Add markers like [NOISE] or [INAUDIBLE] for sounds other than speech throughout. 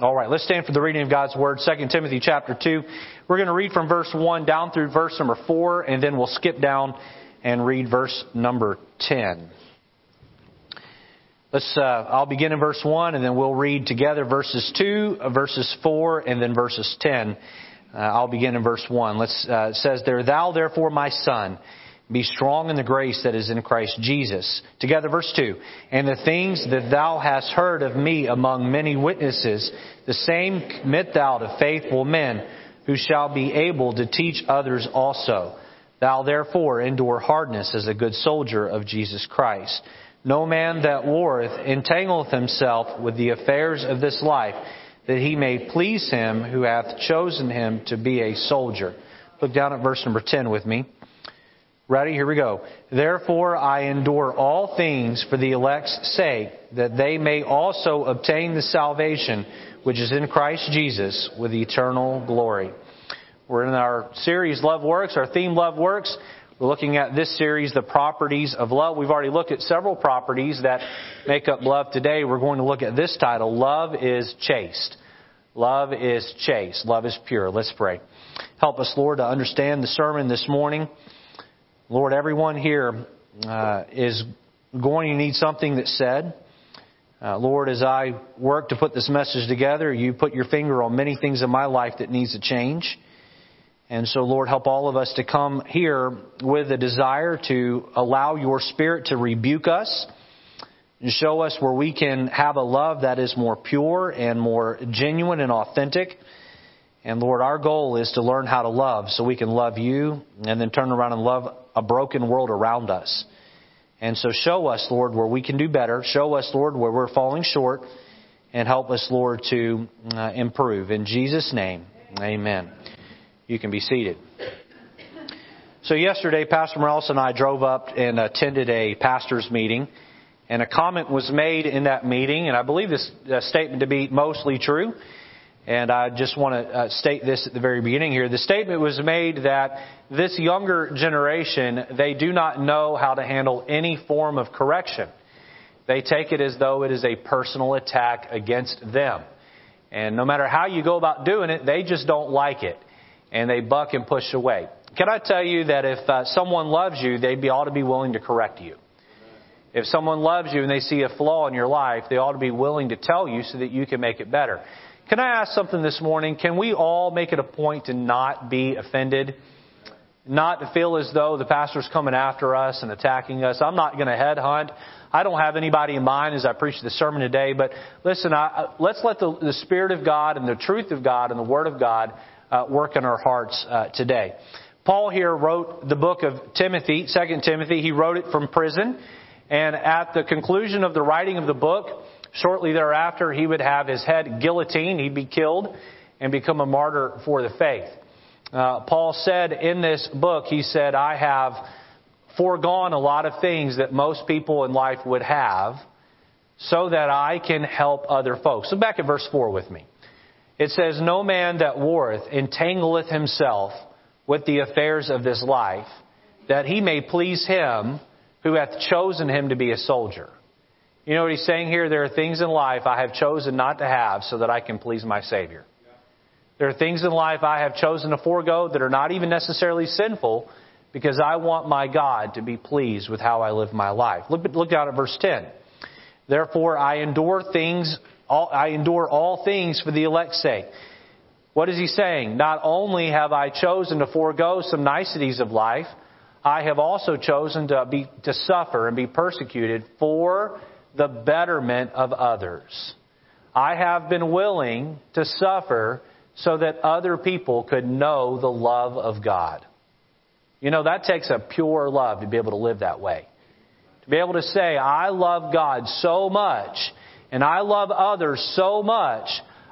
All right, let's stand for the reading of God's Word, 2 Timothy chapter 2. We're going to read from verse 1 down through verse number 4, and then we'll skip down and read verse number 10. Let's, uh, I'll begin in verse 1, and then we'll read together verses 2, uh, verses 4, and then verses 10. Uh, I'll begin in verse 1. Let's, uh, it says there, Thou therefore, my son, be strong in the grace that is in Christ Jesus. Together, verse 2. And the things that thou hast heard of me among many witnesses, the same commit thou to faithful men, who shall be able to teach others also. Thou therefore endure hardness as a good soldier of Jesus Christ. No man that warreth entangleth himself with the affairs of this life, that he may please him who hath chosen him to be a soldier. Look down at verse number 10 with me. Ready? Here we go. Therefore I endure all things for the elect's sake, that they may also obtain the salvation which is in Christ Jesus with eternal glory. We're in our series Love Works, our theme Love Works. We're looking at this series, the properties of love. We've already looked at several properties that make up love today. We're going to look at this title, Love is Chaste. Love is chaste. Love is pure. Let's pray. Help us, Lord, to understand the sermon this morning. Lord, everyone here uh, is going to need something that's said. Uh, Lord, as I work to put this message together, you put your finger on many things in my life that needs to change. And so, Lord, help all of us to come here with a desire to allow your Spirit to rebuke us and show us where we can have a love that is more pure and more genuine and authentic. And Lord, our goal is to learn how to love so we can love you and then turn around and love a broken world around us. And so show us, Lord, where we can do better. Show us, Lord, where we're falling short. And help us, Lord, to uh, improve. In Jesus' name, amen. You can be seated. So yesterday, Pastor Morales and I drove up and attended a pastor's meeting. And a comment was made in that meeting, and I believe this uh, statement to be mostly true. And I just want to uh, state this at the very beginning here. The statement was made that this younger generation, they do not know how to handle any form of correction. They take it as though it is a personal attack against them. And no matter how you go about doing it, they just don't like it. And they buck and push away. Can I tell you that if uh, someone loves you, they ought to be willing to correct you? If someone loves you and they see a flaw in your life, they ought to be willing to tell you so that you can make it better. Can I ask something this morning? Can we all make it a point to not be offended? Not to feel as though the pastor's coming after us and attacking us. I'm not going to headhunt. I don't have anybody in mind as I preach the sermon today, but listen, I, let's let the, the, Spirit of God and the truth of God and the Word of God uh, work in our hearts uh, today. Paul here wrote the book of Timothy, 2 Timothy. He wrote it from prison. And at the conclusion of the writing of the book, Shortly thereafter, he would have his head guillotined, he'd be killed, and become a martyr for the faith. Uh, Paul said in this book, he said, I have foregone a lot of things that most people in life would have so that I can help other folks. So back at verse 4 with me. It says, No man that warreth entangleth himself with the affairs of this life, that he may please him who hath chosen him to be a soldier. You know what he's saying here? There are things in life I have chosen not to have so that I can please my Savior. There are things in life I have chosen to forego that are not even necessarily sinful because I want my God to be pleased with how I live my life. Look, look down at verse 10. Therefore I endure things, all, I endure all things for the elect's sake. What is he saying? Not only have I chosen to forego some niceties of life, I have also chosen to be, to suffer and be persecuted for the betterment of others. I have been willing to suffer so that other people could know the love of God. You know, that takes a pure love to be able to live that way. To be able to say, I love God so much and I love others so much,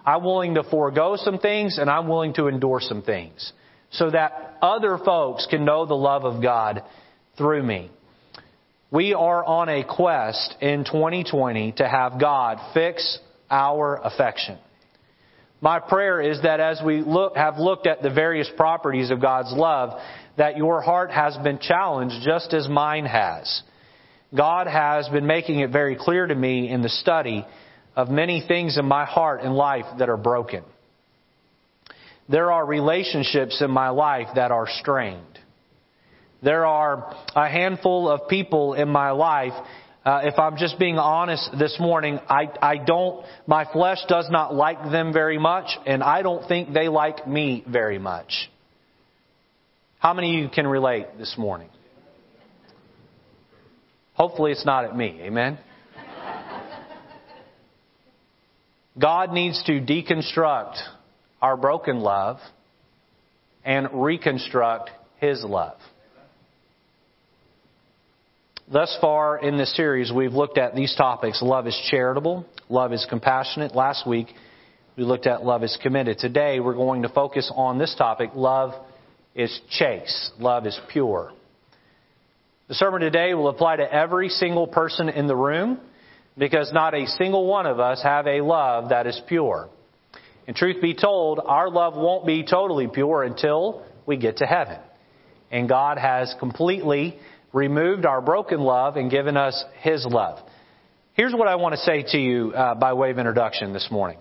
I'm willing to forego some things and I'm willing to endure some things so that other folks can know the love of God through me. We are on a quest in 2020 to have God fix our affection. My prayer is that as we look, have looked at the various properties of God's love, that your heart has been challenged just as mine has. God has been making it very clear to me in the study of many things in my heart and life that are broken. There are relationships in my life that are strained. There are a handful of people in my life uh, if I'm just being honest this morning, I, I don't, my flesh does not like them very much, and I don't think they like me very much. How many of you can relate this morning? Hopefully it's not at me. Amen? God needs to deconstruct our broken love and reconstruct His love. Thus far in this series, we've looked at these topics. Love is charitable. Love is compassionate. Last week, we looked at love is committed. Today, we're going to focus on this topic. Love is chaste. Love is pure. The sermon today will apply to every single person in the room because not a single one of us have a love that is pure. And truth be told, our love won't be totally pure until we get to heaven. And God has completely removed our broken love and given us His love. Here's what I want to say to you uh, by way of introduction this morning.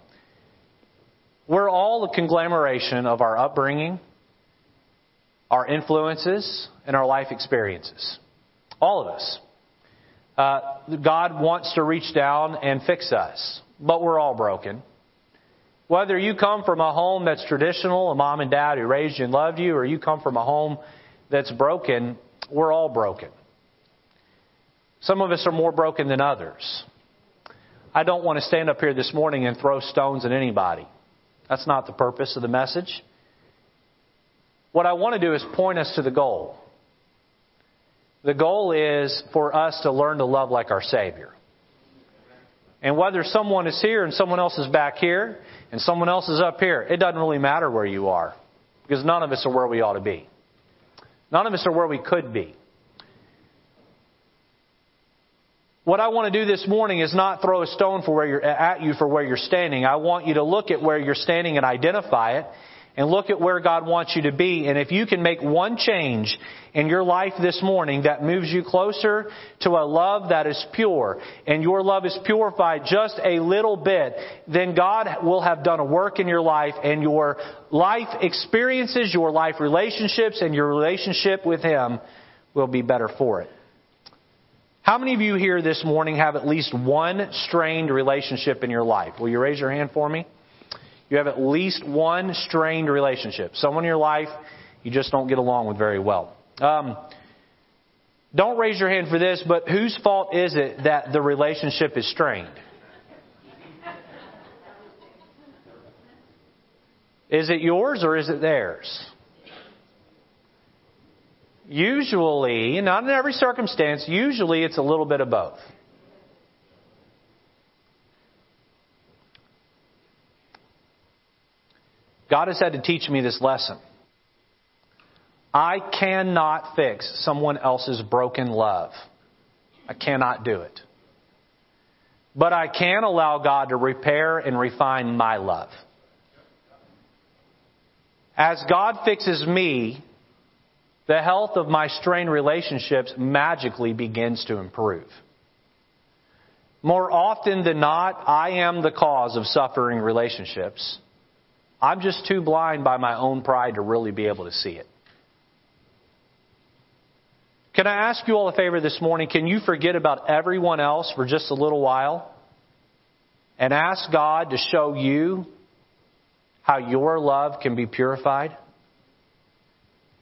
We're all a conglomeration of our upbringing, our influences, and our life experiences. All of us. Uh, God wants to reach down and fix us, but we're all broken. Whether you come from a home that's traditional, a mom and dad who raised you and loved you, or you come from a home that's broken, we're all broken. Some of us are more broken than others. I don't want to stand up here this morning and throw stones at anybody. That's not the purpose of the message. What I want to do is point us to the goal. The goal is for us to learn to love like our Savior. And whether someone is here and someone else is back here and someone else is up here, it doesn't really matter where you are because none of us are where we ought to be. None of us are where we could be. What I want to do this morning is not throw a stone for where you're at you for where you're standing. I want you to look at where you're standing and identify it and look at where God wants you to be. And if you can make one change in your life this morning that moves you closer to a love that is pure, and your love is purified just a little bit, then God will have done a work in your life, and your life experiences, your life relationships, and your relationship with Him will be better for it. How many of you here this morning have at least one strained relationship in your life? Will you raise your hand for me? You have at least one strained relationship. Someone in your life you just don't get along with very well. Um, don't raise your hand for this, but whose fault is it that the relationship is strained? Is it yours or is it theirs? Usually, not in every circumstance, usually it's a little bit of both. God has had to teach me this lesson. I cannot fix someone else's broken love. I cannot do it. But I can allow God to repair and refine my love. As God fixes me, the health of my strained relationships magically begins to improve. More often than not, I am the cause of suffering relationships. I'm just too blind by my own pride to really be able to see it. Can I ask you all a favor this morning? Can you forget about everyone else for just a little while and ask God to show you how your love can be purified?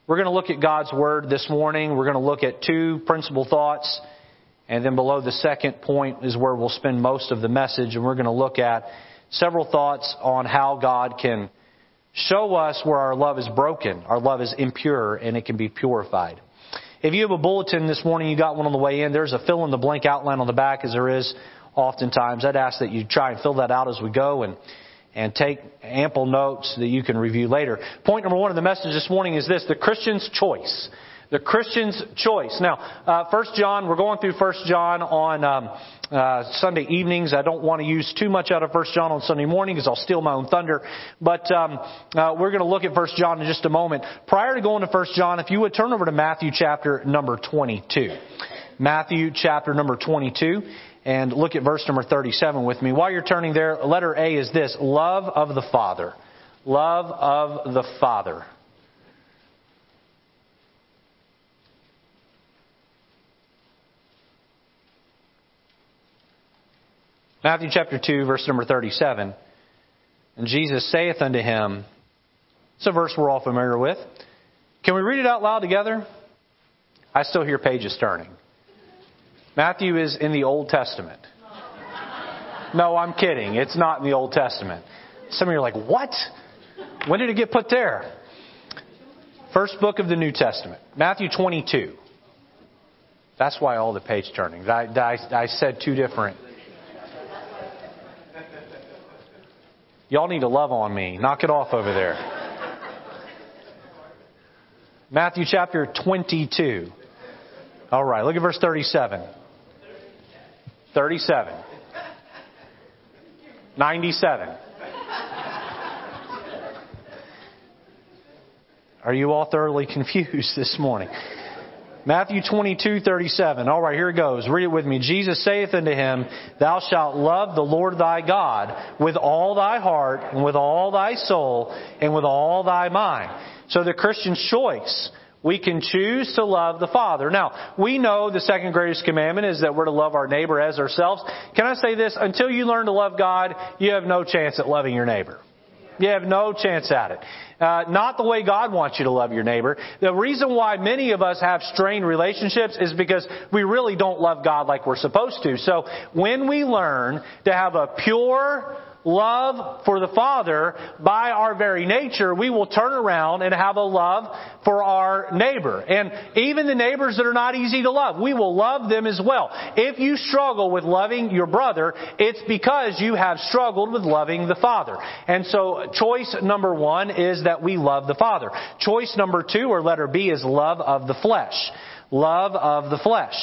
We're going to look at God's Word this morning. We're going to look at two principal thoughts. And then below the second point is where we'll spend most of the message. And we're going to look at several thoughts on how God can show us where our love is broken, our love is impure, and it can be purified. If you have a bulletin this morning, you got one on the way in, there's a fill in the blank outline on the back as there is oftentimes. I'd ask that you try and fill that out as we go and and take ample notes that you can review later. Point number one of the message this morning is this, the Christian's choice. The Christian's choice. Now, uh, First John, we're going through First John on um, uh, Sunday evenings. I don't want to use too much out of First John on Sunday morning because I'll steal my own thunder. But um, uh, we're going to look at First John in just a moment. Prior to going to First John, if you would turn over to Matthew chapter number 22. Matthew chapter number 22. and look at verse number 37 with me. While you're turning there, letter A is this love of the Father. Love of the Father. Matthew chapter 2, verse number 37. And Jesus saith unto him, it's a verse we're all familiar with. Can we read it out loud together? I still hear pages turning. Matthew is in the Old Testament. No, I'm kidding. It's not in the Old Testament. Some of you are like, what? When did it get put there? First book of the New Testament, Matthew 22. That's why all the page turning. I, I, I said two different. Y'all need to love on me. Knock it off over there. Matthew chapter 22. All right, look at verse 37. 37. 97. Are you all thoroughly [LAUGHS] confused this morning? Matthew 22, 37. All right, here it goes. Read it with me. Jesus saith unto him, Thou shalt love the Lord thy God with all thy heart and with all thy soul and with all thy mind. So the Christian's choice. We can choose to love the Father. Now, we know the second greatest commandment is that we're to love our neighbor as ourselves. Can I say this? Until you learn to love God, you have no chance at loving your neighbor. You have no chance at it. Uh, not the way God wants you to love your neighbor. The reason why many of us have strained relationships is because we really don't love God like we're supposed to. So when we learn to have a pure, love for the Father by our very nature, we will turn around and have a love for our neighbor. And even the neighbors that are not easy to love, we will love them as well. If you struggle with loving your brother, it's because you have struggled with loving the Father. And so choice number one is that we love the Father. Choice number two, or letter B, is love of the flesh. Love of the flesh.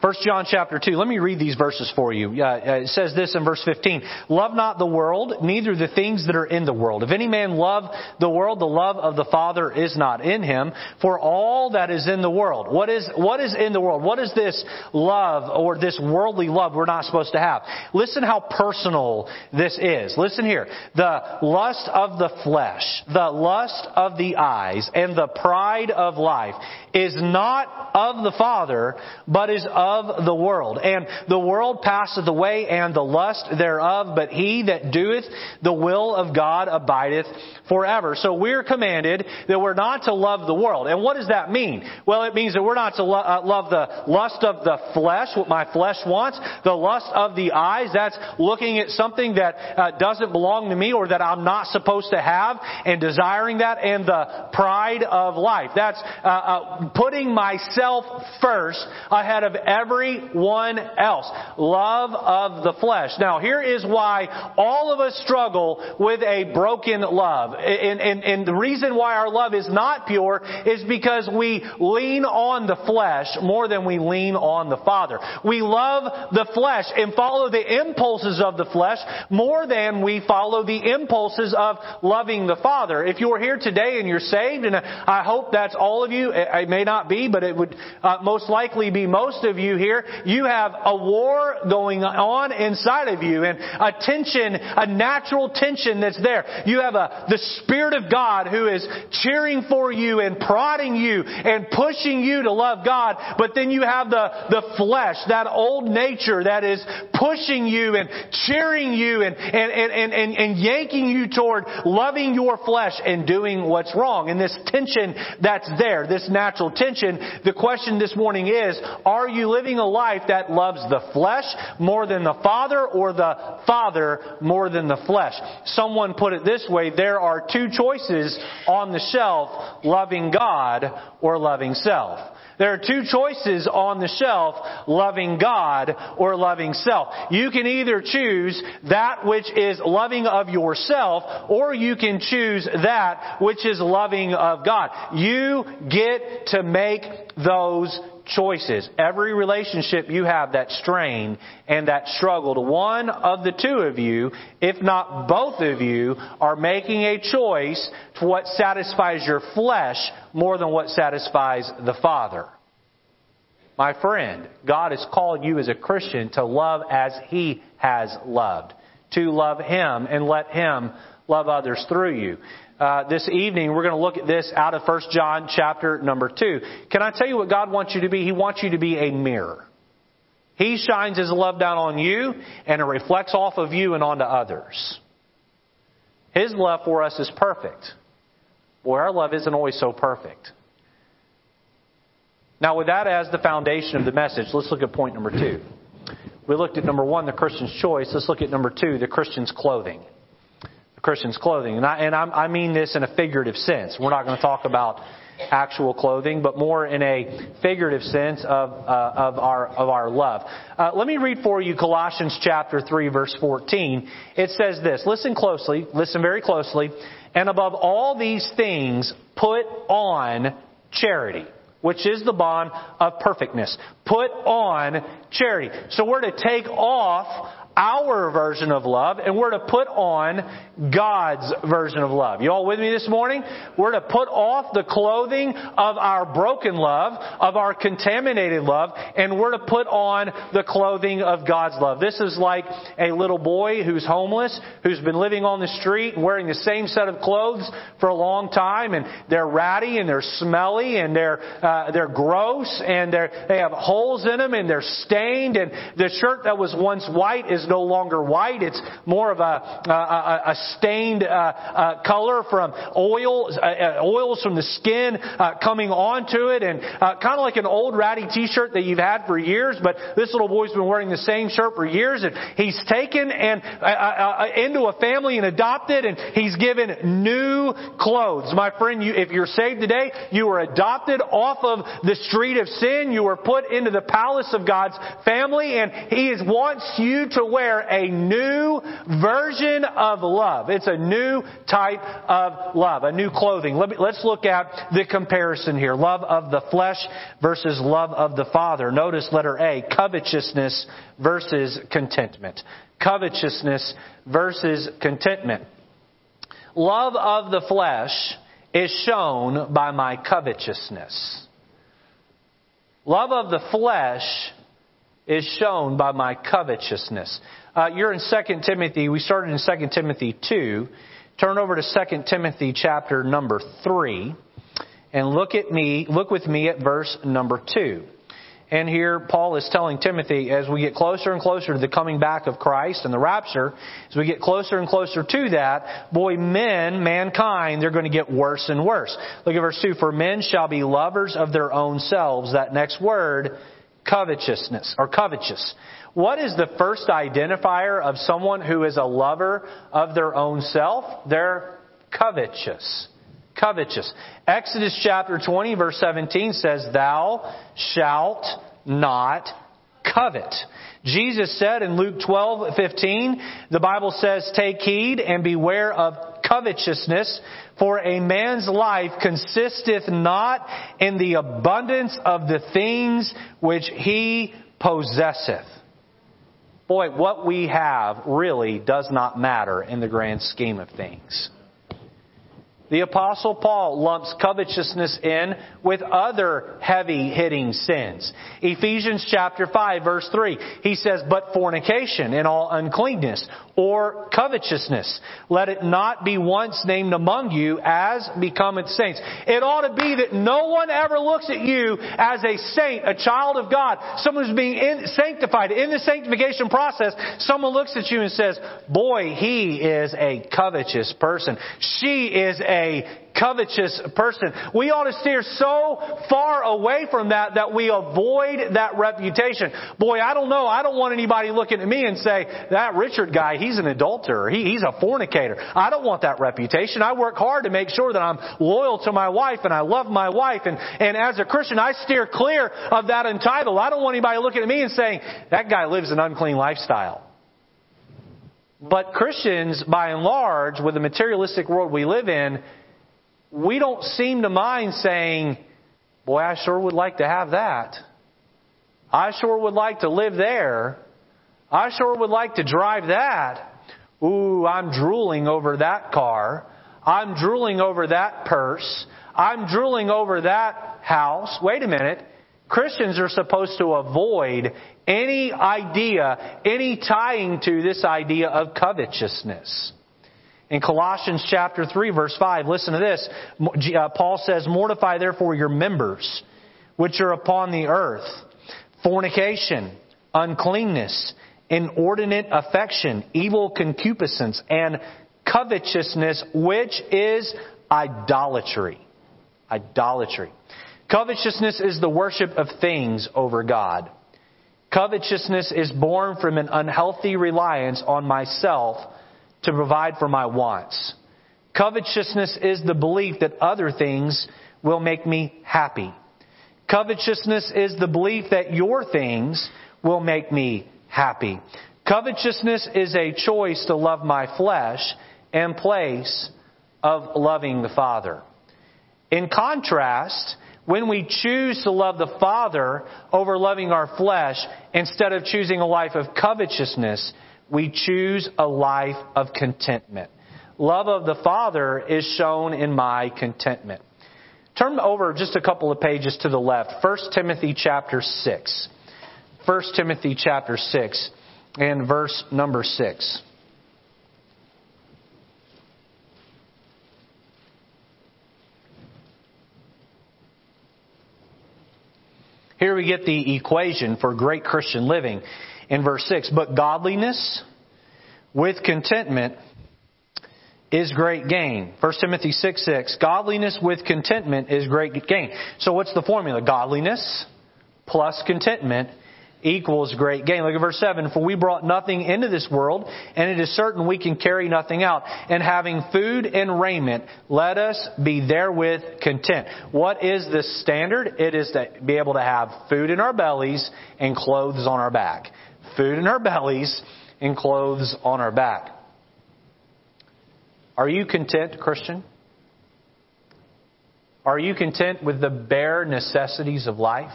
1 John chapter 2. Let me read these verses for you. Uh, it says this in verse 15. Love not the world, neither the things that are in the world. If any man love the world, the love of the Father is not in him. For all that is in the world. What is, what is in the world? What is this love or this worldly love we're not supposed to have? Listen how personal this is. Listen here. The lust of the flesh, the lust of the eyes, and the pride of life is not of the Father, but is of the world. And the world passeth away and the lust thereof, but he that doeth the will of God abideth forever. So we're commanded that we're not to love the world. And what does that mean? Well, it means that we're not to lo- uh, love the lust of the flesh, what my flesh wants, the lust of the eyes, that's looking at something that uh, doesn't belong to me or that I'm not supposed to have and desiring that, and the pride of life. That's uh, putting myself first ahead of everyone else. Love of the flesh. Now, here is why all of us struggle with a broken love. And, and, and the reason why our love is not pure is because we lean on the flesh more than we lean on the Father. We love the flesh and follow the impulses of the flesh more than we follow the impulses of loving the Father. If you're here today and you're saved, and I hope that's all of you, may not be, but it would uh, most likely be most of you here. You have a war going on inside of you and a tension, a natural tension that's there. You have a, the Spirit of God who is cheering for you and prodding you and pushing you to love God, but then you have the, the flesh, that old nature that is pushing you and cheering you and, and, and, and, and yanking you toward loving your flesh and doing what's wrong. And this tension that's there, this natural tension, the question this morning is, are you living a life that loves the flesh more than the Father or the Father more than the flesh? Someone put it this way, there are two choices on the shelf, loving God or loving self. There are two choices on the shelf, loving God or loving self. You can either choose that which is loving of yourself or you can choose that which is loving of God. You get to make those choices. Every relationship you have that strain and that struggle, one of the two of you, if not both of you, are making a choice to what satisfies your flesh more than what satisfies the Father. My friend, God has called you as a Christian to love as He has loved, to love Him and let Him love others through you. Uh, this evening, we're going to look at this out of 1 John chapter number 2. Can I tell you what God wants you to be? He wants you to be a mirror. He shines His love down on you, and it reflects off of you and onto others. His love for us is perfect. Boy, our love isn't always so perfect. Now, with that as the foundation of the message, let's look at point number two. We looked at number one, the Christian's choice. Let's look at number two, the Christian's clothing. Christian's clothing. And I, and I mean this in a figurative sense. We're not going to talk about actual clothing, but more in a figurative sense of, uh, of, our, of our love. Uh, let me read for you Colossians chapter 3 verse 14. It says this, listen closely, listen very closely, and above all these things, put on charity which is the bond of perfectness. Put on charity. So we're to take off our version of love and we're to put on God's version of love. You all with me this morning? We're to put off the clothing of our broken love, of our contaminated love, and we're to put on the clothing of God's love. This is like a little boy who's homeless, who's been living on the street wearing the same set of clothes for a long time, and they're ratty and they're smelly and they're uh, they're gross and they're they have holes in them and they're stained and the shirt that was once white is no longer white. It's more of a, a, a stained uh, uh, color from oils, uh, uh, oils from the skin uh, coming onto it, and kind of like an old ratty T-shirt that you've had for years. But this little boy's been wearing the same shirt for years, and he's taken and into a family and adopted, and he's given new clothes. My friend, you, if you're saved today, you were adopted off of the street of sin. You were put into the palace of God's family, and He wants you to wear a new version of love. It's a new type of love, a new clothing. Let me, let's look at the comparison here. Love of the flesh versus love of the Father. Notice letter A, covetousness versus contentment. Covetousness versus contentment. Love of the flesh is shown by my covetousness. Love of the flesh is shown by my covetousness. Uh, you're in 2 Timothy. We started in 2 Timothy 2. Turn over to 2 Timothy chapter number 3 and look at me, look with me at verse number 2. And here Paul is telling Timothy as we get closer and closer to the coming back of Christ and the rapture, as we get closer and closer to that, boy, men, mankind, they're going to get worse and worse. Look at verse 2. For men shall be lovers of their own selves. That next word, covetousness, or covetous. What is the first identifier of someone who is a lover of their own self? They're covetous. Covetous. Exodus chapter 20 verse 17 says, Thou shalt not covet. Jesus said in Luke 12, 15, the Bible says, Take heed and beware of covetousness, for a man's life consisteth not in the abundance of the things which he possesseth boy, what we have really does not matter in the grand scheme of things. The apostle Paul lumps covetousness in with other heavy hitting sins. Ephesians chapter 5 verse 3, he says, but fornication and all uncleanness or covetousness, let it not be once named among you as becometh saints. It ought to be that no one ever looks at you as a saint, a child of God, someone who's being in, sanctified. In the sanctification process, someone looks at you and says, boy, he is a covetous person. She is a a covetous person. We ought to steer so far away from that that we avoid that reputation. Boy, I don't know. I don't want anybody looking at me and say, that Richard guy, he's an adulterer. He, he's a fornicator. I don't want that reputation. I work hard to make sure that I'm loyal to my wife and I love my wife. And, and as a Christian, I steer clear of that entitled. I don't want anybody looking at me and saying, that guy lives an unclean lifestyle. But Christians, by and large, with the materialistic world we live in, we don't seem to mind saying, Boy, I sure would like to have that. I sure would like to live there. I sure would like to drive that. Ooh, I'm drooling over that car. I'm drooling over that purse. I'm drooling over that house. Wait a minute. Christians are supposed to avoid any idea, any tying to this idea of covetousness. In Colossians chapter 3 verse 5, listen to this. Uh, Paul says, Mortify therefore your members, which are upon the earth. Fornication, uncleanness, inordinate affection, evil concupiscence, and covetousness, which is idolatry. Idolatry. Covetousness is the worship of things over God. Covetousness is born from an unhealthy reliance on myself to provide for my wants. Covetousness is the belief that other things will make me happy. Covetousness is the belief that your things will make me happy. Covetousness is a choice to love my flesh in place of loving the Father. In contrast, when we choose to love the Father over loving our flesh, instead of choosing a life of covetousness, we choose a life of contentment. Love of the Father is shown in my contentment. Turn over just a couple of pages to the left. 1 Timothy chapter 6. 1 Timothy chapter 6 and verse number 6. Here we get the equation for great Christian living in verse 6. But godliness with contentment is great gain. 1 Timothy 6 6. Godliness with contentment is great gain. So what's the formula? Godliness plus contentment equals great gain. Look at verse 7. For we brought nothing into this world, and it is certain we can carry nothing out. And having food and raiment, let us be therewith content. What is the standard? It is to be able to have food in our bellies and clothes on our back. Food in our bellies and clothes on our back. Are you content, Christian? Are you content with the bare necessities of life?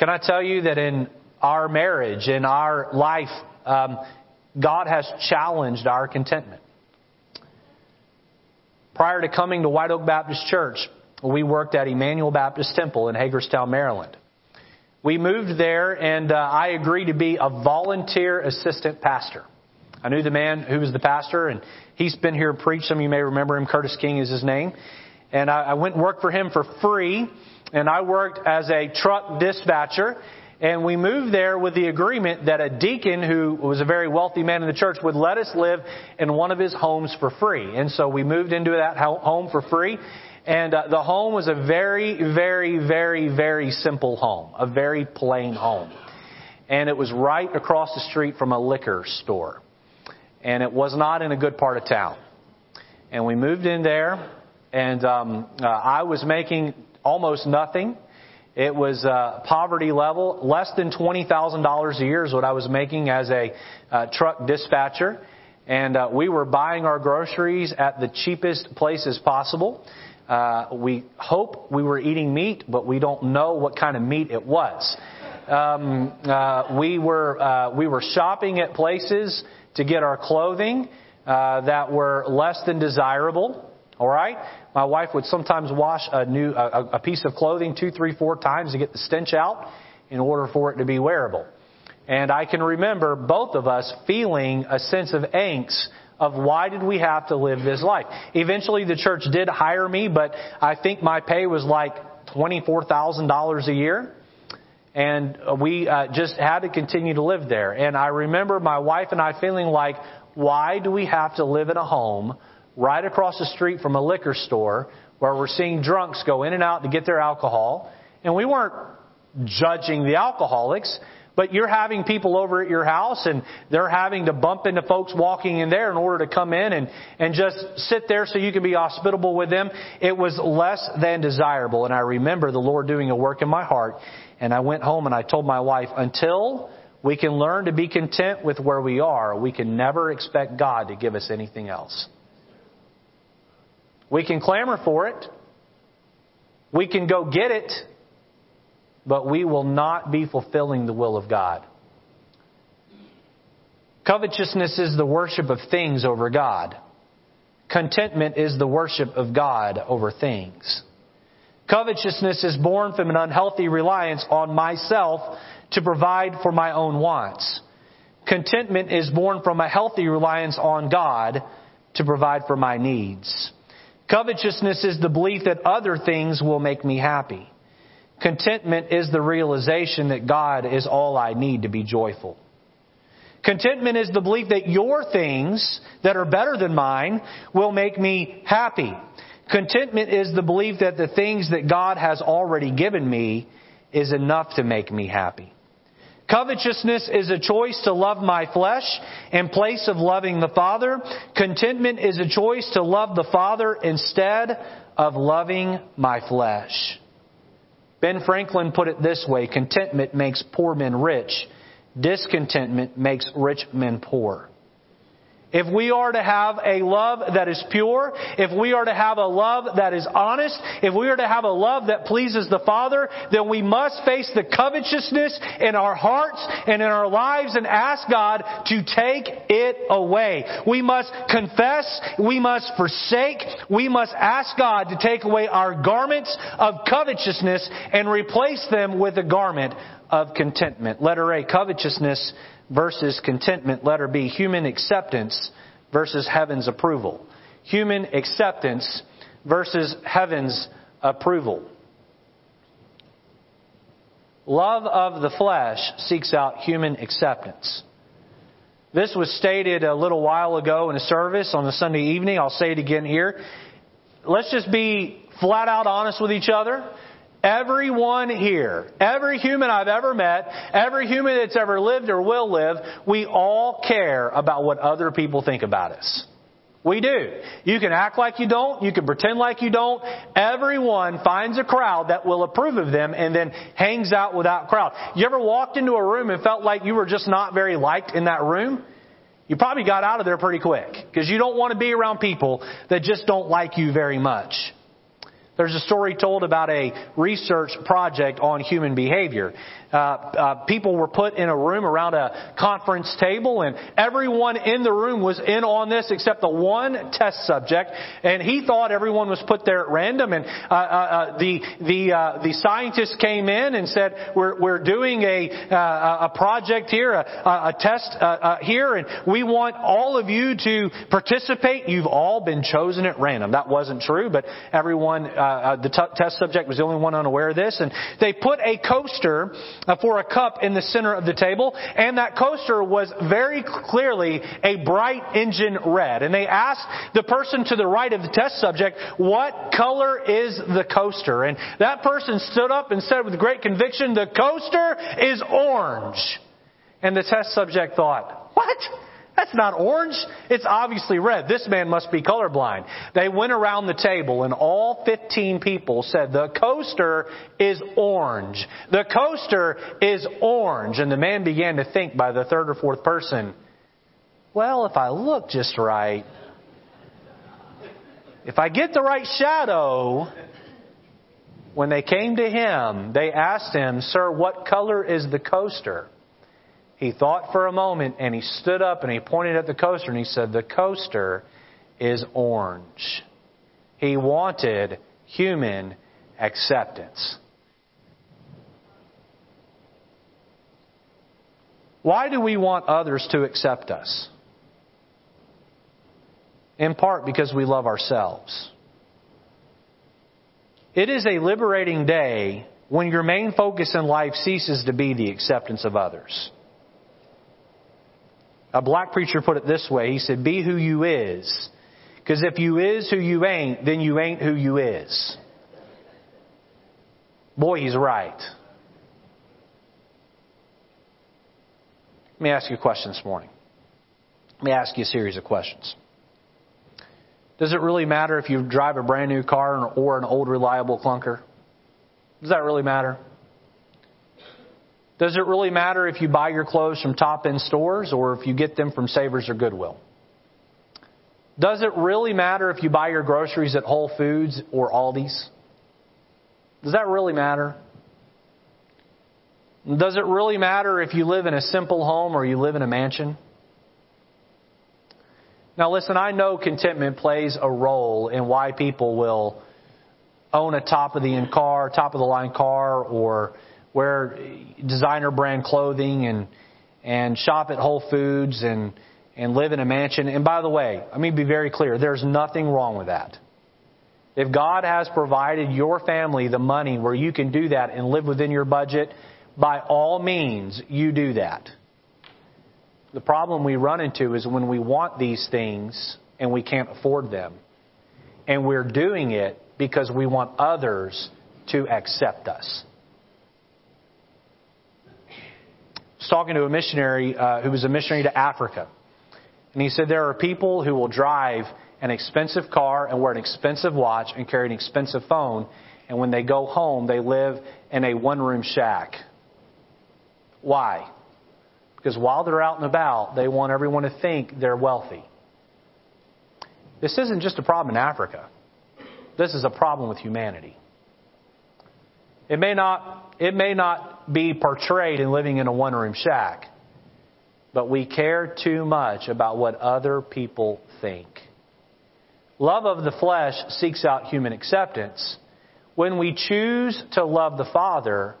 Can I tell you that in our marriage, in our life, um, God has challenged our contentment. Prior to coming to White Oak Baptist Church, we worked at Emmanuel Baptist Temple in Hagerstown, Maryland. We moved there, and uh, I agreed to be a volunteer assistant pastor. I knew the man who was the pastor, and he's been here preached. Some of you may remember him. Curtis King is his name. And I, I went and worked for him for free and I worked as a truck dispatcher. And we moved there with the agreement that a deacon who was a very wealthy man in the church would let us live in one of his homes for free. And so we moved into that home for free. And uh, the home was a very, very, very, very simple home, a very plain home. And it was right across the street from a liquor store. And it was not in a good part of town. And we moved in there, and um, uh, I was making almost nothing. It was uh, poverty level. Less than $20,000 a year is what I was making as a uh, truck dispatcher. And uh, we were buying our groceries at the cheapest places possible. Uh, we hope we were eating meat, but we don't know what kind of meat it was. Um, uh, we were uh, we were shopping at places to get our clothing that were less than desirable. All right? My wife would sometimes wash a new a, a piece of clothing two, three, four times to get the stench out in order for it to be wearable. And I can remember both of us feeling a sense of angst of why did we have to live this life. Eventually the church did hire me, but I think my pay was like $24,000 a year. And we uh, just had to continue to live there. And I remember my wife and I feeling like, why do we have to live in a home right across the street from a liquor store where we're seeing drunks go in and out to get their alcohol. And we weren't judging the alcoholics, but you're having people over at your house and they're having to bump into folks walking in there in order to come in and, and just sit there so you can be hospitable with them. It was less than desirable. And I remember the Lord doing a work in my heart. And I went home and I told my wife, until we can learn to be content with where we are, we can never expect God to give us anything else. We can clamor for it. We can go get it. But we will not be fulfilling the will of God. Covetousness is the worship of things over God. Contentment is the worship of God over things. Covetousness is born from an unhealthy reliance on myself to provide for my own wants. Contentment is born from a healthy reliance on God to provide for my needs. Covetousness is the belief that other things will make me happy. Contentment is the realization that God is all I need to be joyful. Contentment is the belief that your things that are better than mine will make me happy. Contentment is the belief that the things that God has already given me is enough to make me happy. Covetousness is a choice to love my flesh in place of loving the Father. Contentment is a choice to love the Father instead of loving my flesh. Ben Franklin put it this way contentment makes poor men rich, discontentment makes rich men poor. If we are to have a love that is pure, if we are to have a love that is honest, if we are to have a love that pleases the Father, then we must face the covetousness in our hearts and in our lives and ask God to take it away. We must confess, we must forsake, we must ask God to take away our garments of covetousness and replace them with a garment of contentment. Letter A, covetousness versus contentment. Letter B, human acceptance versus heaven's approval. Human acceptance versus heaven's approval. Love of the flesh seeks out human acceptance. This was stated a little while ago in a service on a Sunday evening. I'll say it again here. Let's just be flat out honest with each other. Everyone here, every human I've ever met, every human that's ever lived or will live, we all care about what other people think about us. We do. You can act like you don't. You can pretend like you don't. Everyone finds a crowd that will approve of them and then hangs out with that crowd. You ever walked into a room and felt like you were just not very liked in that room? You probably got out of there pretty quick because you don't want to be around people that just don't like you very much. There's a story told about a research project on human behavior. Uh, uh, people were put in a room around a conference table, and everyone in the room was in on this except the one test subject. And he thought everyone was put there at random. And uh, uh, uh the the uh, the scientists came in and said, "We're we're doing a a project here, a, a test here, and we want all of you to participate. You've all been chosen at random." That wasn't true, but everyone, the t- test subject was the only one unaware of this. And they put a coaster Uh, for a cup in the center of the table, and that coaster was very clearly a bright engine red. And they asked the person to the right of the test subject, what color is the coaster? And that person stood up and said with great conviction, the coaster is orange. And the test subject thought, what? That's not orange. It's obviously red. This man must be colorblind. They went around the table and all 15 people said, the coaster is orange. The coaster is orange. And the man began to think by the third or fourth person, well, if I look just right, if I get the right shadow, when they came to him, they asked him, Sir, what color is the coaster? He thought for a moment and he stood up and he pointed at the coaster and he said, The coaster is orange. He wanted human acceptance. Why do we want others to accept us? In part because we love ourselves. It is a liberating day when your main focus in life ceases to be the acceptance of others. A black preacher put it this way. He said, be who you is. Because if you is who you ain't, then you ain't who you is. Boy, he's right. Let me ask you a question this morning. Let me ask you a series of questions. Does it really matter if you drive a brand new car or an old reliable clunker? Does that really matter? Does it really matter if you buy your clothes from top end stores or if you get them from Savers or Goodwill? Does it really matter if you buy your groceries at Whole Foods or Aldi's? Does that really matter? Does it really matter if you live in a simple home or you live in a mansion? Now, listen, I know contentment plays a role in why people will own a top of the end car, top of the line car, or wear designer brand clothing and and shop at Whole Foods and and live in a mansion. And by the way, let me be very clear, there's nothing wrong with that. If God has provided your family the money where you can do that and live within your budget, by all means, you do that. The problem we run into is when we want these things and we can't afford them. And we're doing it because we want others to accept us. I was talking to a missionary uh, who was a missionary to Africa. And he said there are people who will drive an expensive car and wear an expensive watch and carry an expensive phone. And when they go home, they live in a one room shack. Why? Because while they're out and about, they want everyone to think they're wealthy. This isn't just a problem in Africa. This is a problem with humanity. It may not, it may not be portrayed in living in a one room shack, but we care too much about what other people think. Love of the flesh seeks out human acceptance. When we choose to love the Father,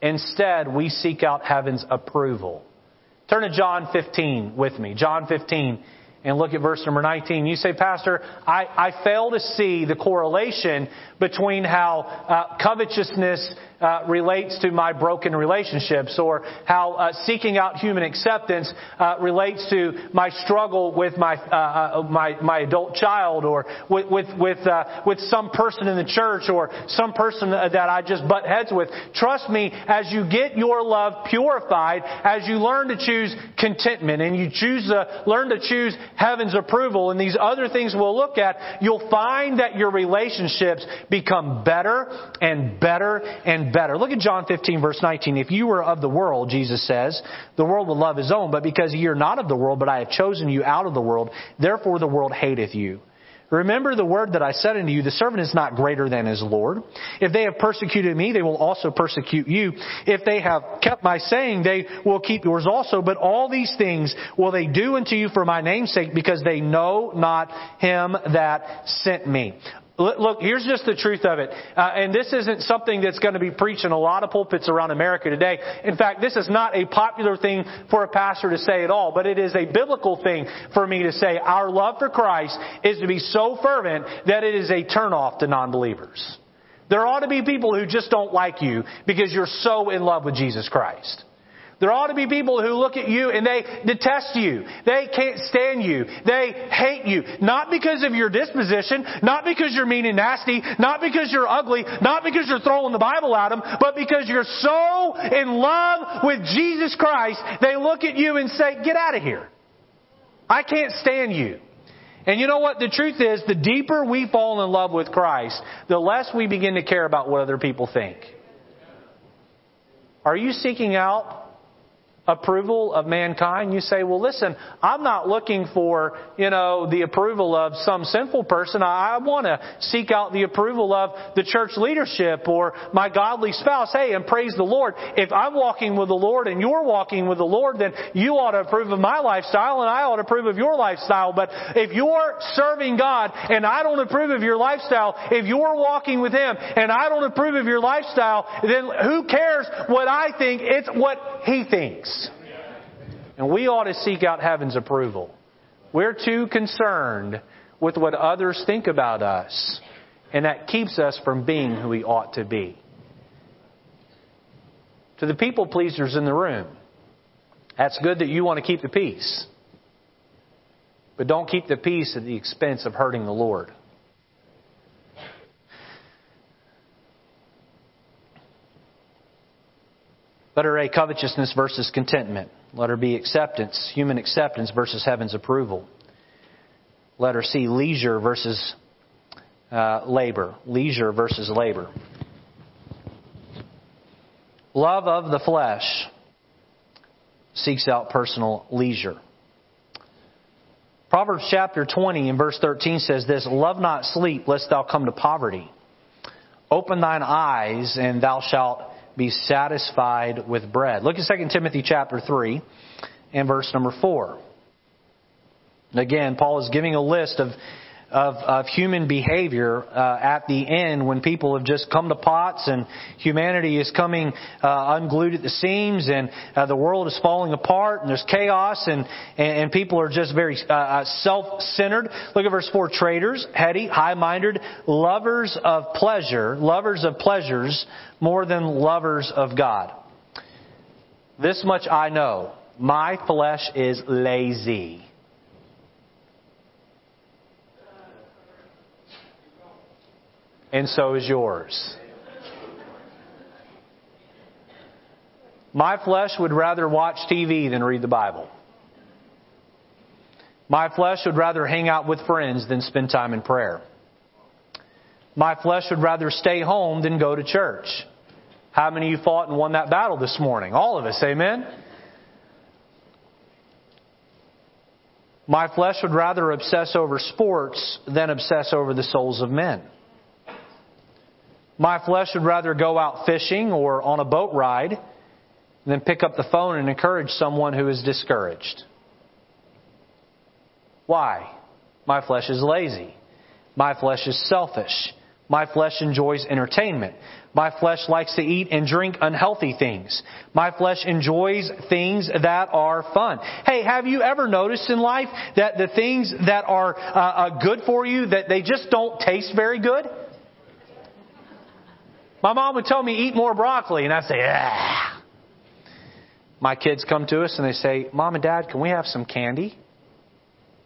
instead we seek out heaven's approval. Turn to John 15 with me. John 15 and look at verse number 19. You say, Pastor, I, I fail to see the correlation between how uh, covetousness uh, relates to my broken relationships or how uh, seeking out human acceptance uh, relates to my struggle with my, uh, uh, my, my adult child or with, with, with, with some person in the church or some person that I just butt heads with. Trust me, as you get your love purified, as you learn to choose contentment and you choose to learn to choose heaven's approval and these other things we'll look at, you'll find that your relationships become better and better and better. Look at John 15 verse 19. If you were of the world, Jesus says, the world would love his own, but because you're not of the world, but I have chosen you out of the world, therefore the world hateth you. Remember the word that I said unto you, the servant is not greater than his Lord. If they have persecuted me, they will also persecute you. If they have kept my saying, they will keep yours also. But all these things will they do unto you for my name's sake, because they know not him that sent me. Look, here's just the truth of it. Uh, and this isn't something that's going to be preached in a lot of pulpits around America today. In fact, this is not a popular thing for a pastor to say at all, but it is a biblical thing for me to say. Our love for Christ is to be so fervent that it is a turnoff to non-believers. There ought to be people who just don't like you because you're so in love with Jesus Christ. There ought to be people who look at you and they detest you. They can't stand you. They hate you. Not because of your disposition, not because you're mean and nasty, not because you're ugly, not because you're throwing the Bible at them, but because you're so in love with Jesus Christ, they look at you and say, get out of here. I can't stand you. And you know what? The truth is, the deeper we fall in love with Christ, the less we begin to care about what other people think. Are you seeking out approval of mankind, you say, well, listen, I'm not looking for, you know, the approval of some sinful person. I, want to seek out the approval of the church leadership or my godly spouse. Hey, and praise the Lord. If I'm walking with the Lord and you're walking with the Lord, then you ought to approve of my lifestyle and I ought to approve of your lifestyle. But if you're serving God and I don't approve of your lifestyle, if you're walking with Him and I don't approve of your lifestyle, then who cares what I think? It's what He thinks. And we ought to seek out heaven's approval. We're too concerned with what others think about us, and that keeps us from being who we ought to be. To the people pleasers in the room, that's good that you want to keep the peace. But don't keep the peace at the expense of hurting the Lord. Letter A, covetousness versus contentment. Letter B, acceptance, human acceptance versus heaven's approval. Letter C, leisure versus uh, labor. Leisure versus labor. Love of the flesh seeks out personal leisure. Proverbs chapter 20 and verse 13 says this Love not sleep, lest thou come to poverty. Open thine eyes, and thou shalt be satisfied with bread. Look at 2 Timothy chapter 3 and verse number 4. Again, Paul is giving a list of of, of human behavior uh, at the end when people have just come to pots and humanity is coming uh, unglued at the seams and uh, the world is falling apart and there's chaos and, and, and people are just very uh, uh, self-centered. Look at verse 4. Traitors, heady, high-minded, lovers of pleasure, lovers of pleasures more than lovers of God. This much I know. My flesh is lazy. And so is yours. My flesh would rather watch TV than read the Bible. My flesh would rather hang out with friends than spend time in prayer. My flesh would rather stay home than go to church. How many of you fought and won that battle this morning? All of us, amen? My flesh would rather obsess over sports than obsess over the souls of men. My flesh would rather go out fishing or on a boat ride than pick up the phone and encourage someone who is discouraged. Why? My flesh is lazy. My flesh is selfish. My flesh enjoys entertainment. My flesh likes to eat and drink unhealthy things. My flesh enjoys things that are fun. Hey, have you ever noticed in life that the things that are uh, uh, good for you that they just don't taste very good? My mom would tell me eat more broccoli, and I'd say, ah. My kids come to us and they say, Mom and Dad, can we have some candy?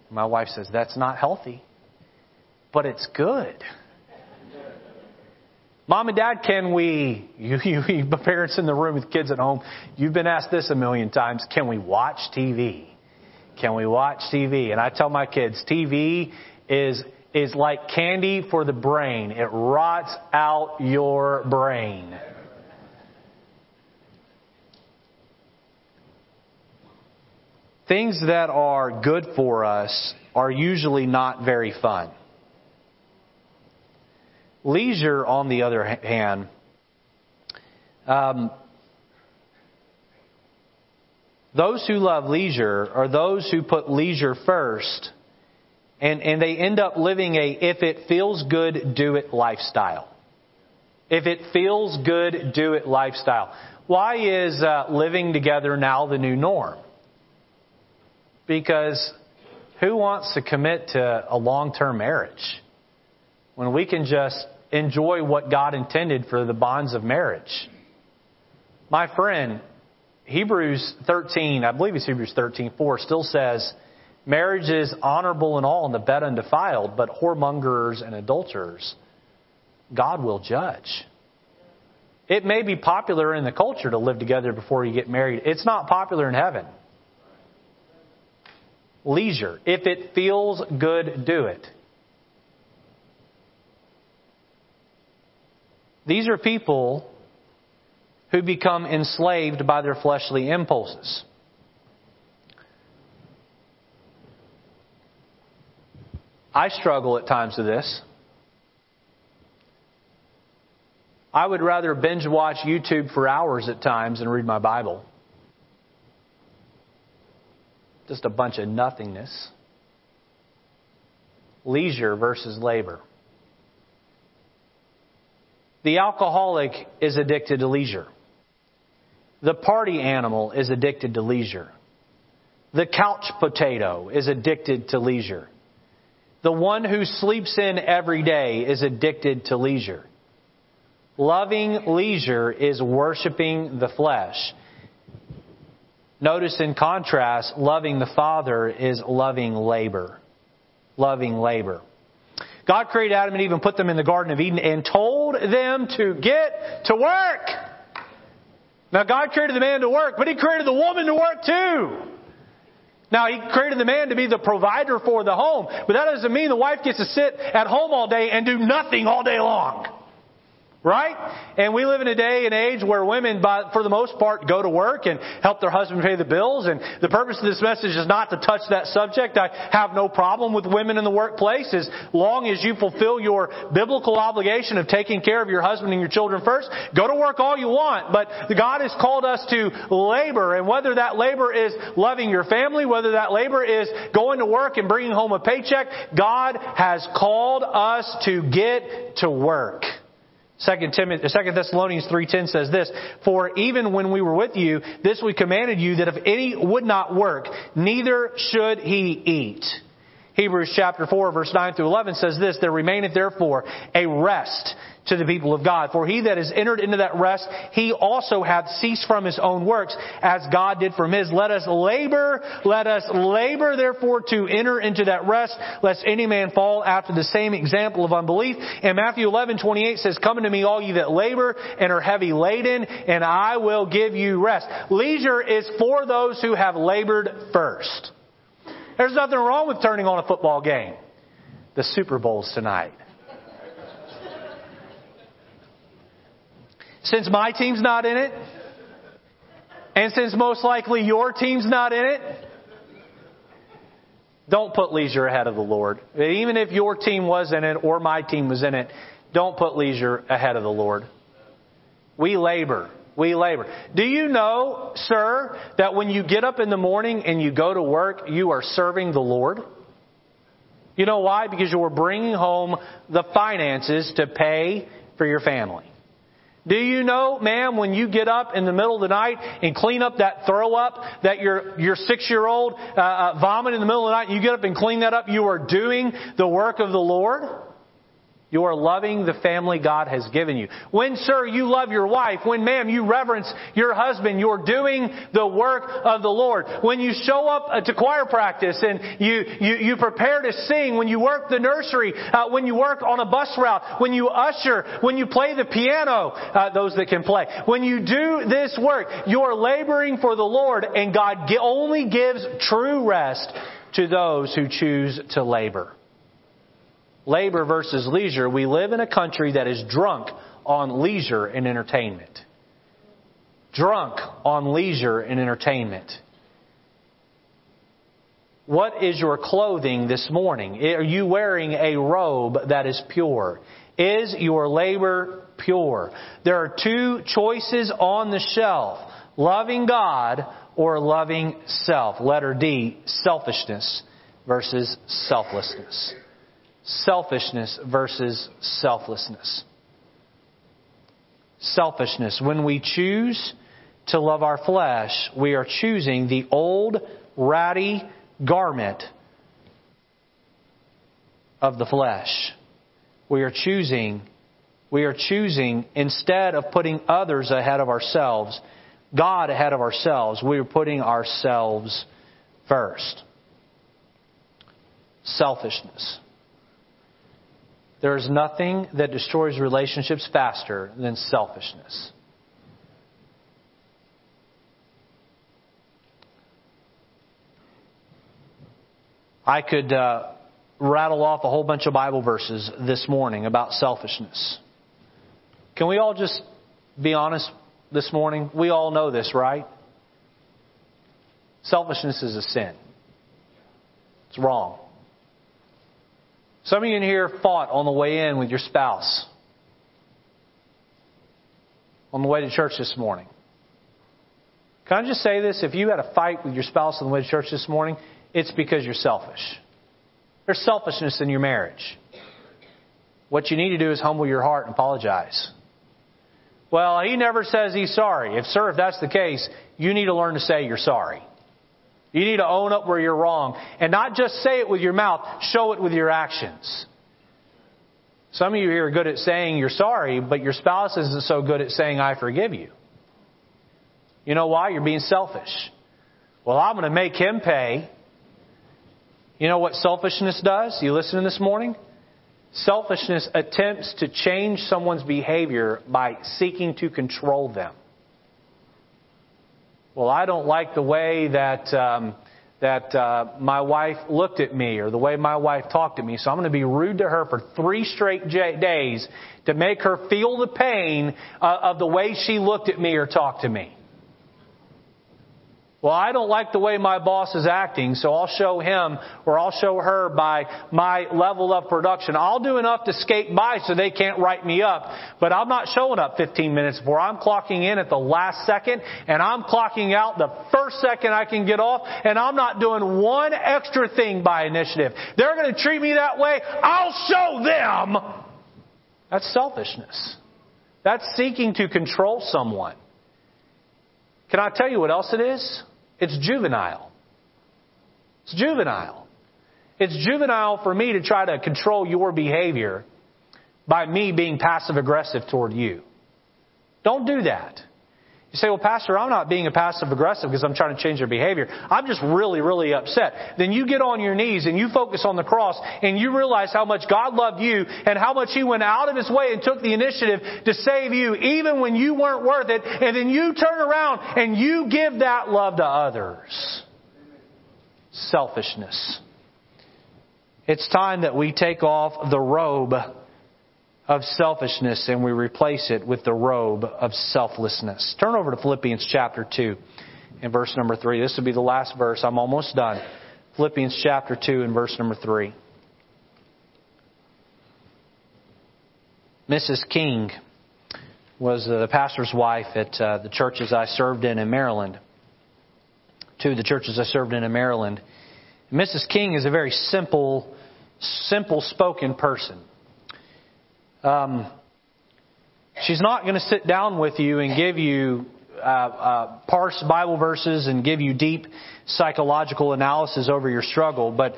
My wife says, That's not healthy, but it's good. Mom and Dad, can we, [LAUGHS] you, you, you parents in the room with kids at home, you've been asked this a million times, can we watch TV? Can we watch TV? And I tell my kids, TV is is like candy for the brain. It rots out your brain. Things that are good for us are usually not very fun. Leisure, on the other hand, um, those who love leisure are those who put leisure first and, and they end up living a if it feels good, do it lifestyle. If it feels good, do it lifestyle. Why is uh, living together now the new norm? Because who wants to commit to a long term marriage when we can just enjoy what God intended for the bonds of marriage? My friend, Hebrews 13, I believe it's Hebrews 13, 4, still says, Marriage is honorable and all in the bed undefiled, but whoremongers and adulterers, God will judge. It may be popular in the culture to live together before you get married. It's not popular in heaven. Leisure. If it feels good, do it. These are people who become enslaved by their fleshly impulses. I struggle at times with this. I would rather binge watch YouTube for hours at times than read my Bible. Just a bunch of nothingness. Leisure versus labor. The alcoholic is addicted to leisure. The party animal is addicted to leisure. The couch potato is addicted to leisure. The one who sleeps in every day is addicted to leisure. Loving leisure is worshiping the flesh. Notice in contrast, loving the Father is loving labor. Loving labor. God created Adam and Eve and put them in the Garden of Eden and told them to get to work. Now God created the man to work, but He created the woman to work too. Now, he created the man to be the provider for the home, but that doesn't mean the wife gets to sit at home all day and do nothing all day long. Right? And we live in a day and age where women, by, for the most part, go to work and help their husband pay the bills. And the purpose of this message is not to touch that subject. I have no problem with women in the workplace as long as you fulfill your biblical obligation of taking care of your husband and your children first. Go to work all you want. But God has called us to labor. And whether that labor is loving your family, whether that labor is going to work and bringing home a paycheck, God has called us to get to work. Second, Timothy, uh, Second Thessalonians 3.10 says this, For even when we were with you, this we commanded you that if any would not work, neither should he eat. Hebrews chapter 4 verse 9 through 11 says this, There remaineth therefore a rest to the people of God. For he that is entered into that rest, he also hath ceased from his own works, as God did from his. Let us labor, let us labor therefore to enter into that rest, lest any man fall after the same example of unbelief. And Matthew 11, 28 says, Come unto me all ye that labor and are heavy laden, and I will give you rest. Leisure is for those who have labored first. There's nothing wrong with turning on a football game. The Super Bowl's tonight. Since my team's not in it, and since most likely your team's not in it, don't put leisure ahead of the Lord. Even if your team was in it or my team was in it, don't put leisure ahead of the Lord. We labor. We labor. Do you know, sir, that when you get up in the morning and you go to work, you are serving the Lord? You know why? Because you are bringing home the finances to pay for your family. Do you know, ma'am, when you get up in the middle of the night and clean up that throw up that your your six year old uh, uh, vomit in the middle of the night, and you get up and clean that up, you are doing the work of the Lord? You are loving the family God has given you. When, sir, you love your wife, when, ma'am, you reverence your husband, you're doing the work of the Lord. When you show up uh, to choir practice and you, you, you prepare to sing, when you work the nursery, uh, when you work on a bus route, when you usher, when you play the piano, uh, those that can play. When you do this work, you're laboring for the Lord and God only gives true rest to those who choose to labor labor versus leisure, we live in a country that is drunk on leisure and entertainment. Drunk on leisure and entertainment. What is your clothing this morning? Are you wearing a robe that is pure? Is your labor pure? There are two choices on the shelf. Loving God or loving self. Letter D, selfishness versus selflessness selfishness versus selflessness. Selfishness. When we choose to love our flesh, we are choosing the old, ratty garment of the flesh. We are choosing, we are choosing, instead of putting others ahead of ourselves, God ahead of ourselves, we are putting ourselves first. Selfishness. There is nothing that destroys relationships faster than selfishness. I could uh, rattle off a whole bunch of Bible verses this morning about selfishness. Can we all just be honest this morning? We all know this, right? Selfishness is a sin. It's wrong. Some of you in here fought on the way in with your spouse. On the way to church this morning. Can I just say this? If you had a fight with your spouse on the way to church this morning, it's because you're selfish. There's selfishness in your marriage. What you need to do is humble your heart and apologize. Well, he never says he's sorry. If, sir, if that's the case, you need to learn to say you're sorry. You need to own up where you're wrong. And not just say it with your mouth, show it with your actions. Some of you here are good at saying you're sorry, but your spouse isn't so good at saying, I forgive you. You know why? You're being selfish. Well, I'm going to make him pay. You know what selfishness does? You listening this morning? Selfishness attempts to change someone's behavior by seeking to control them well, I don't like the way that um, that uh, my wife looked at me or the way my wife talked to me. So I'm going to be rude to her for three straight j- days to make her feel the pain uh, of the way she looked at me or talked to me. Well, I don't like the way my boss is acting, so I'll show him or I'll show her by my level of production. I'll do enough to skate by so they can't write me up, but I'm not showing up 15 minutes before. I'm clocking in at the last second and I'm clocking out the first second I can get off and I'm not doing one extra thing by initiative. They're going to treat me that way. I'll show them. That's selfishness. That's seeking to control someone. Can I tell you what else it is? It's juvenile. It's juvenile. It's juvenile for me to try to control your behavior by me being passive aggressive toward you. Don't do that. You say, well, Pastor, I'm not being a passive aggressive because I'm trying to change their behavior. I'm just really, really upset. Then you get on your knees and you focus on the cross and you realize how much God loved you and how much He went out of His way and took the initiative to save you even when you weren't worth it. And then you turn around and you give that love to others. Selfishness. It's time that we take off the robe of selfishness and we replace it with the robe of selflessness. Turn over to Philippians chapter 2 and verse number 3. This will be the last verse. I'm almost done. Philippians chapter 2 and verse number 3. Mrs. King was the pastor's wife at uh, the churches I served in in Maryland. Two of the churches I served in in Maryland. Mrs. King is a very simple, simple spoken person. Um, she's not going to sit down with you and give you uh, uh, parse Bible verses and give you deep psychological analysis over your struggle, but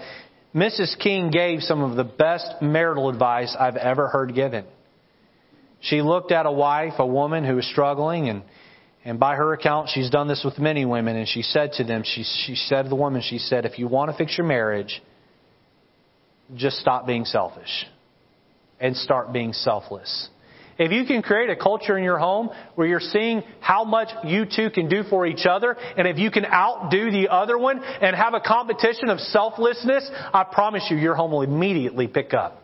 Mrs. King gave some of the best marital advice I've ever heard given. She looked at a wife, a woman who was struggling, and and by her account, she's done this with many women, and she said to them, she, she said to the woman, she said, if you want to fix your marriage, just stop being selfish and start being selfless. If you can create a culture in your home where you're seeing how much you two can do for each other, and if you can outdo the other one and have a competition of selflessness, I promise you your home will immediately pick up.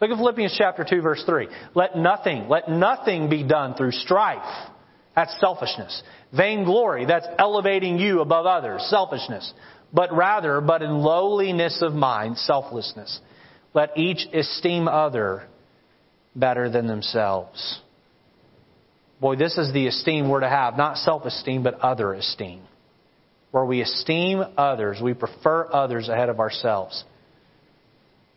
Look at Philippians chapter 2 verse 3. Let nothing, let nothing be done through strife. That's selfishness. Vainglory, that's elevating you above others, selfishness. But rather, but in lowliness of mind, selflessness. Let each esteem other better than themselves. Boy, this is the esteem we're to have. Not self esteem, but other esteem. Where we esteem others, we prefer others ahead of ourselves.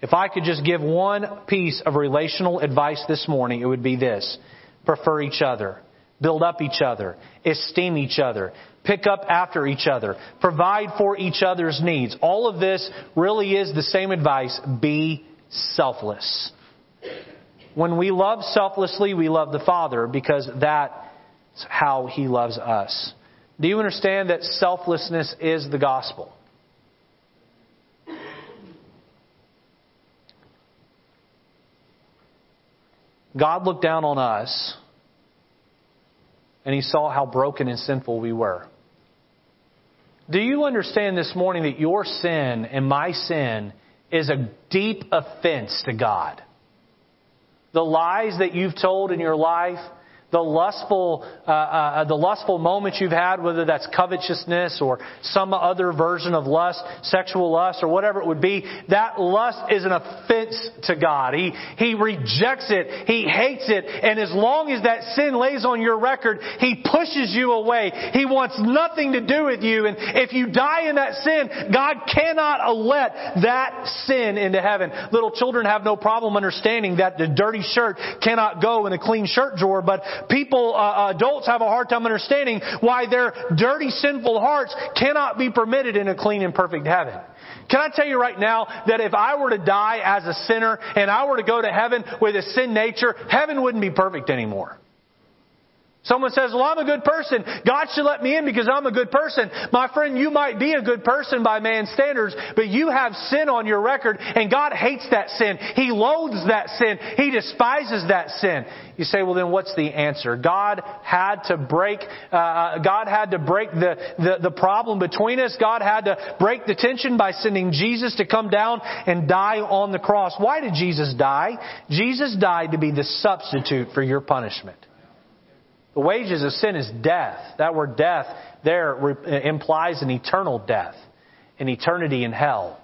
If I could just give one piece of relational advice this morning, it would be this prefer each other, build up each other, esteem each other, pick up after each other, provide for each other's needs. All of this really is the same advice be selfless. When we love selflessly, we love the Father because that's how He loves us. Do you understand that selflessness is the gospel? God looked down on us and He saw how broken and sinful we were. Do you understand this morning that your sin and my sin is a deep offense to God? The lies that you've told in your life, the lustful, uh, uh, the lustful moments you've had, whether that's covetousness or some other version of lust, sexual lust or whatever it would be, that lust is an offense to God. He, He rejects it. He hates it. And as long as that sin lays on your record, He pushes you away. He wants nothing to do with you. And if you die in that sin, God cannot let that sin into heaven. Little children have no problem understanding that the dirty shirt cannot go in a clean shirt drawer, but people, uh, adults have a hard time understanding why their dirty, sinful hearts cannot be permitted in a clean and perfect heaven. Can I tell you right now that if I were to die as a sinner and I were to go to heaven with a sin nature, heaven wouldn't be perfect anymore. Someone says, well, I'm a good person. God should let me in because I'm a good person. My friend, you might be a good person by man's standards, but you have sin on your record and God hates that sin. He loathes that sin. He despises that sin. You say, well then what's the answer? God had to break, uh, God had to break the, the, the problem between us. God had to break the tension by sending Jesus to come down and die on the cross. Why did Jesus die? Jesus died to be the substitute for your punishment. The wages of sin is death. That word death there uh, implies an eternal death, an eternity in hell.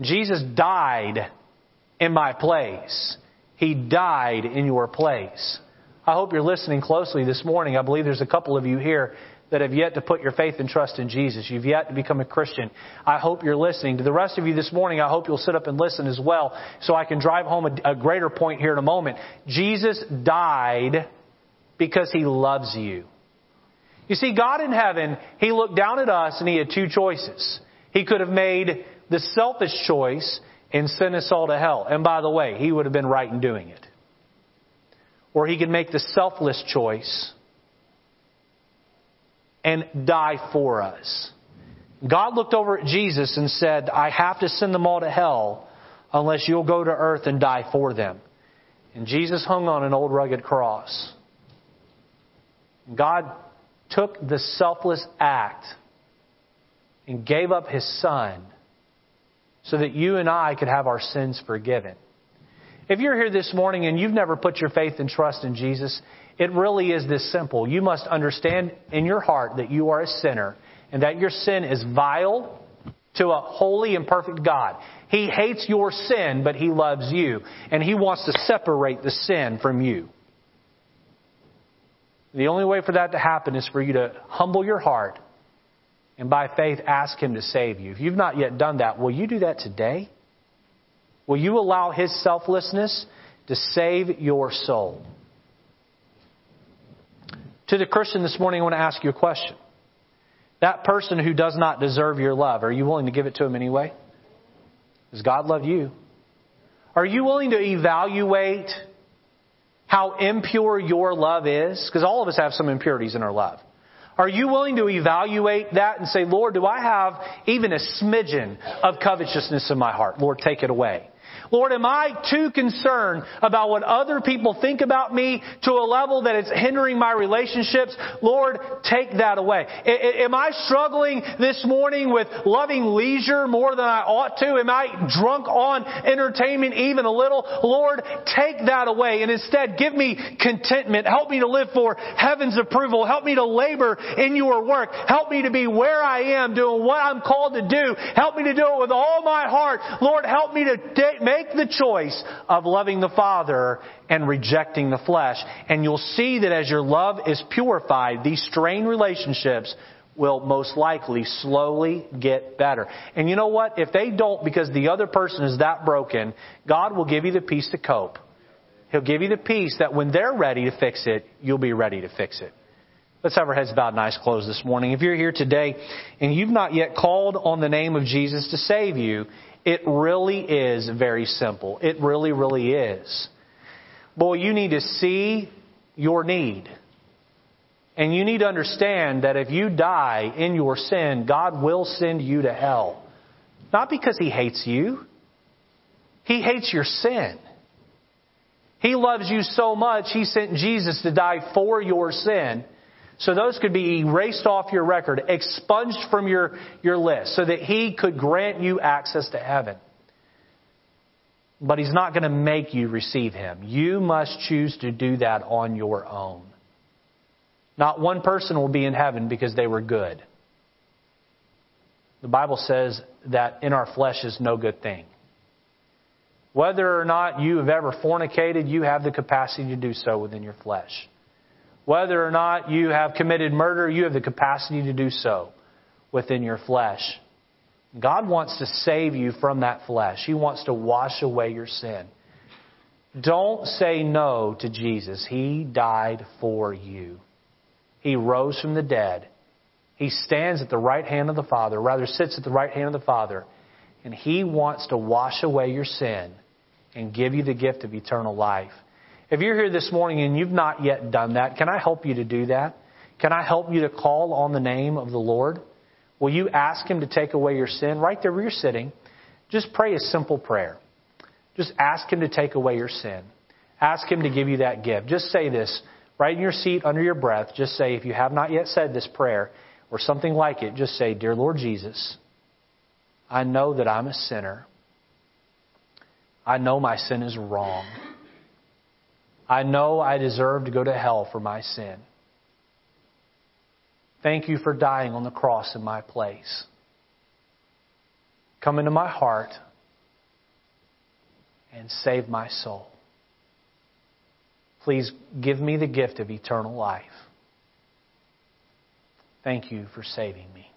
Jesus died in my place. He died in your place. I hope you're listening closely this morning. I believe there's a couple of you here that have yet to put your faith and trust in Jesus. You've yet to become a Christian. I hope you're listening. To the rest of you this morning, I hope you'll sit up and listen as well so I can drive home a, a greater point here in a moment. Jesus died because He loves you. You see, God in heaven, He looked down at us and He had two choices. He could have made the selfish choice and sent us all to hell. And by the way, He would have been right in doing it. Or He could make the selfless choice and die for us. God looked over at Jesus and said, I have to send them all to hell unless you'll go to earth and die for them. And Jesus hung on an old rugged cross. God took the selfless act and gave up his son so that you and I could have our sins forgiven. If you're here this morning and you've never put your faith and trust in Jesus, it really is this simple. You must understand in your heart that you are a sinner and that your sin is vile to a holy and perfect God. He hates your sin, but He loves you. And He wants to separate the sin from you. The only way for that to happen is for you to humble your heart and by faith ask Him to save you. If you've not yet done that, will you do that today? Will you allow His selflessness to save your soul? To the Christian this morning, I want to ask you a question. That person who does not deserve your love, are you willing to give it to him anyway? Does God love you? Are you willing to evaluate how impure your love is? Because all of us have some impurities in our love. Are you willing to evaluate that and say, Lord, do I have even a smidgen of covetousness in my heart? Lord, take it away. Lord, am I too concerned about what other people think about me to a level that it's hindering my relationships? Lord, take that away. Am I struggling this morning with loving leisure more than I ought to? Am I drunk on entertainment even a little? Lord, take that away and instead give me contentment. Help me to live for heaven's approval. Help me to labor in your work. Help me to be where I am doing what I'm called to do. Help me to do it with all my heart. Lord, help me to make make the choice of loving the Father and rejecting the flesh. And you'll see that as your love is purified, these strained relationships will most likely slowly get better. And you know what? If they don't because the other person is that broken, God will give you the peace to cope. He'll give you the peace that when they're ready to fix it, you'll be ready to fix it. Let's have our heads bowed and eyes closed this morning. If you're here today and you've not yet called on the name of Jesus to save you, it really is very simple. It really, really is. Boy, you need to see your need. And you need to understand that if you die in your sin, God will send you to hell. Not because He hates you. He hates your sin. He loves you so much, He sent Jesus to die for your sin so those could be erased off your record, expunged from your, your list, so that He could grant you access to heaven. But He's not going to make you receive Him. You must choose to do that on your own. Not one person will be in heaven because they were good. The Bible says that in our flesh is no good thing. Whether or not you have ever fornicated, you have the capacity to do so within your flesh. Whether or not you have committed murder, you have the capacity to do so within your flesh. God wants to save you from that flesh. He wants to wash away your sin. Don't say no to Jesus. He died for you. He rose from the dead. He stands at the right hand of the Father, rather sits at the right hand of the Father, and He wants to wash away your sin and give you the gift of eternal life. If you're here this morning and you've not yet done that, can I help you to do that? Can I help you to call on the name of the Lord? Will you ask Him to take away your sin? Right there where you're sitting, just pray a simple prayer. Just ask Him to take away your sin. Ask Him to give you that gift. Just say this right in your seat under your breath. Just say, if you have not yet said this prayer or something like it, just say, Dear Lord Jesus, I know that I'm a sinner. I know my sin is wrong. I know I deserve to go to hell for my sin. Thank you for dying on the cross in my place. Come into my heart and save my soul. Please give me the gift of eternal life. Thank you for saving me.